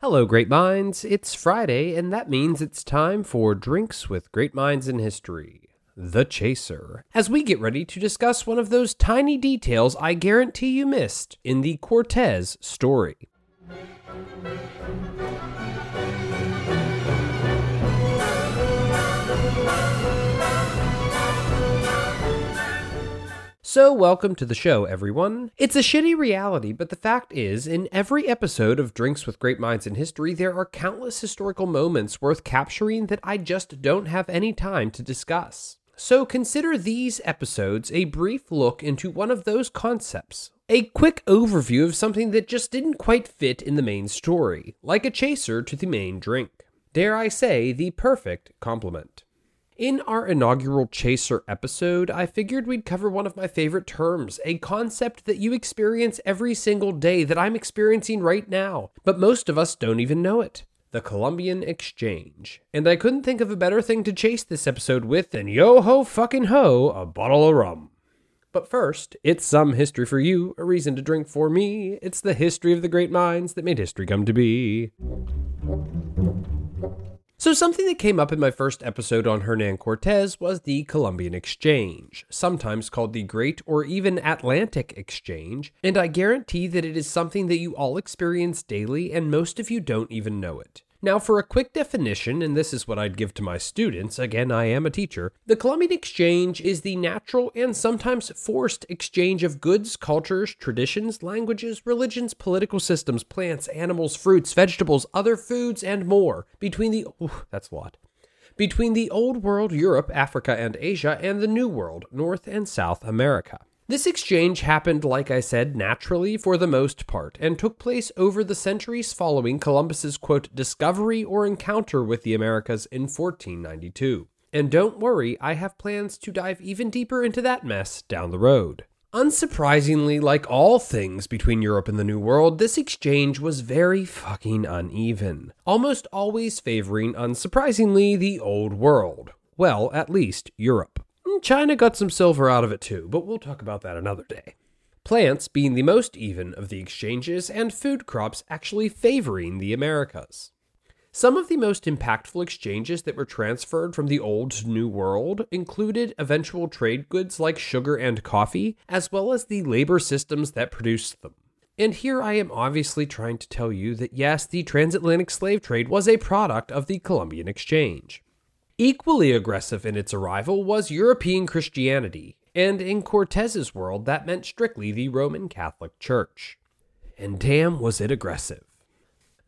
Hello, great minds. It's Friday, and that means it's time for Drinks with Great Minds in History. The Chaser, as we get ready to discuss one of those tiny details I guarantee you missed in the Cortez story. So, welcome to the show, everyone. It's a shitty reality, but the fact is, in every episode of Drinks with Great Minds in History, there are countless historical moments worth capturing that I just don't have any time to discuss. So, consider these episodes a brief look into one of those concepts. A quick overview of something that just didn't quite fit in the main story, like a chaser to the main drink. Dare I say, the perfect complement. In our inaugural Chaser episode, I figured we'd cover one of my favorite terms, a concept that you experience every single day that I'm experiencing right now, but most of us don't even know it. The Columbian Exchange. And I couldn't think of a better thing to chase this episode with than yo ho fucking ho, a bottle of rum. But first, it's some history for you, a reason to drink for me. It's the history of the great minds that made history come to be. So, something that came up in my first episode on Hernan Cortez was the Columbian Exchange, sometimes called the Great or even Atlantic Exchange, and I guarantee that it is something that you all experience daily and most of you don't even know it. Now, for a quick definition, and this is what I'd give to my students, again, I am a teacher, the Columbian Exchange is the natural and sometimes forced exchange of goods, cultures, traditions, languages, religions, political systems, plants, animals, fruits, vegetables, other foods, and more between the. Ooh, that's a lot. Between the Old World, Europe, Africa, and Asia, and the New World, North and South America. This exchange happened, like I said, naturally for the most part, and took place over the centuries following Columbus's quote discovery or encounter with the Americas in 1492. And don't worry, I have plans to dive even deeper into that mess down the road. Unsurprisingly, like all things between Europe and the New World, this exchange was very fucking uneven, almost always favoring, unsurprisingly, the Old World. Well, at least Europe. Hmm, China got some silver out of it too, but we'll talk about that another day. Plants being the most even of the exchanges, and food crops actually favoring the Americas. Some of the most impactful exchanges that were transferred from the Old to New World included eventual trade goods like sugar and coffee, as well as the labor systems that produced them. And here I am obviously trying to tell you that yes, the transatlantic slave trade was a product of the Columbian Exchange. Equally aggressive in its arrival was European Christianity, and in Cortez's world, that meant strictly the Roman Catholic Church. And damn, was it aggressive.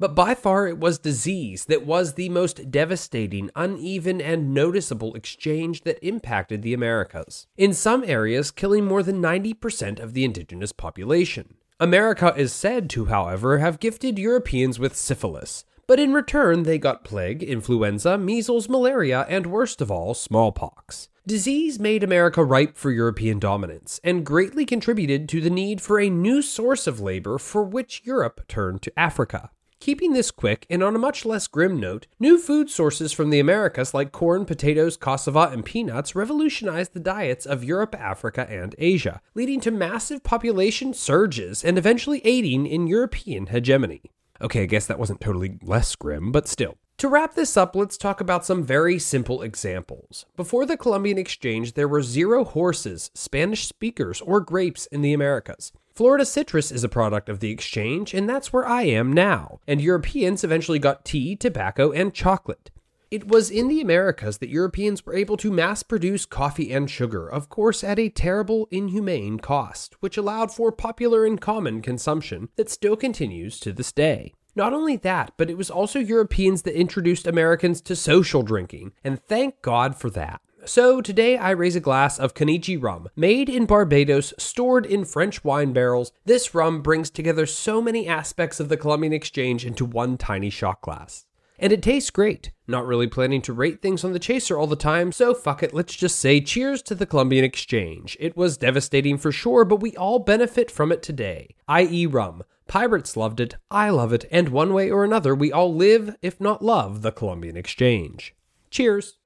But by far, it was disease that was the most devastating, uneven, and noticeable exchange that impacted the Americas. In some areas, killing more than 90% of the indigenous population. America is said to, however, have gifted Europeans with syphilis, but in return, they got plague, influenza, measles, malaria, and worst of all, smallpox. Disease made America ripe for European dominance and greatly contributed to the need for a new source of labor for which Europe turned to Africa. Keeping this quick and on a much less grim note, new food sources from the Americas like corn, potatoes, cassava, and peanuts revolutionized the diets of Europe, Africa, and Asia, leading to massive population surges and eventually aiding in European hegemony. Okay, I guess that wasn't totally less grim, but still. To wrap this up, let's talk about some very simple examples. Before the Columbian Exchange, there were zero horses, Spanish speakers, or grapes in the Americas. Florida citrus is a product of the exchange, and that's where I am now. And Europeans eventually got tea, tobacco, and chocolate. It was in the Americas that Europeans were able to mass produce coffee and sugar, of course at a terrible, inhumane cost, which allowed for popular and common consumption that still continues to this day. Not only that, but it was also Europeans that introduced Americans to social drinking, and thank God for that. So today I raise a glass of Kaniché rum, made in Barbados, stored in French wine barrels. This rum brings together so many aspects of the Columbian Exchange into one tiny shot glass. And it tastes great. Not really planning to rate things on the chaser all the time, so fuck it, let's just say cheers to the Columbian Exchange. It was devastating for sure, but we all benefit from it today, i.e., rum. Pirates loved it, I love it, and one way or another, we all live, if not love, the Columbian Exchange. Cheers.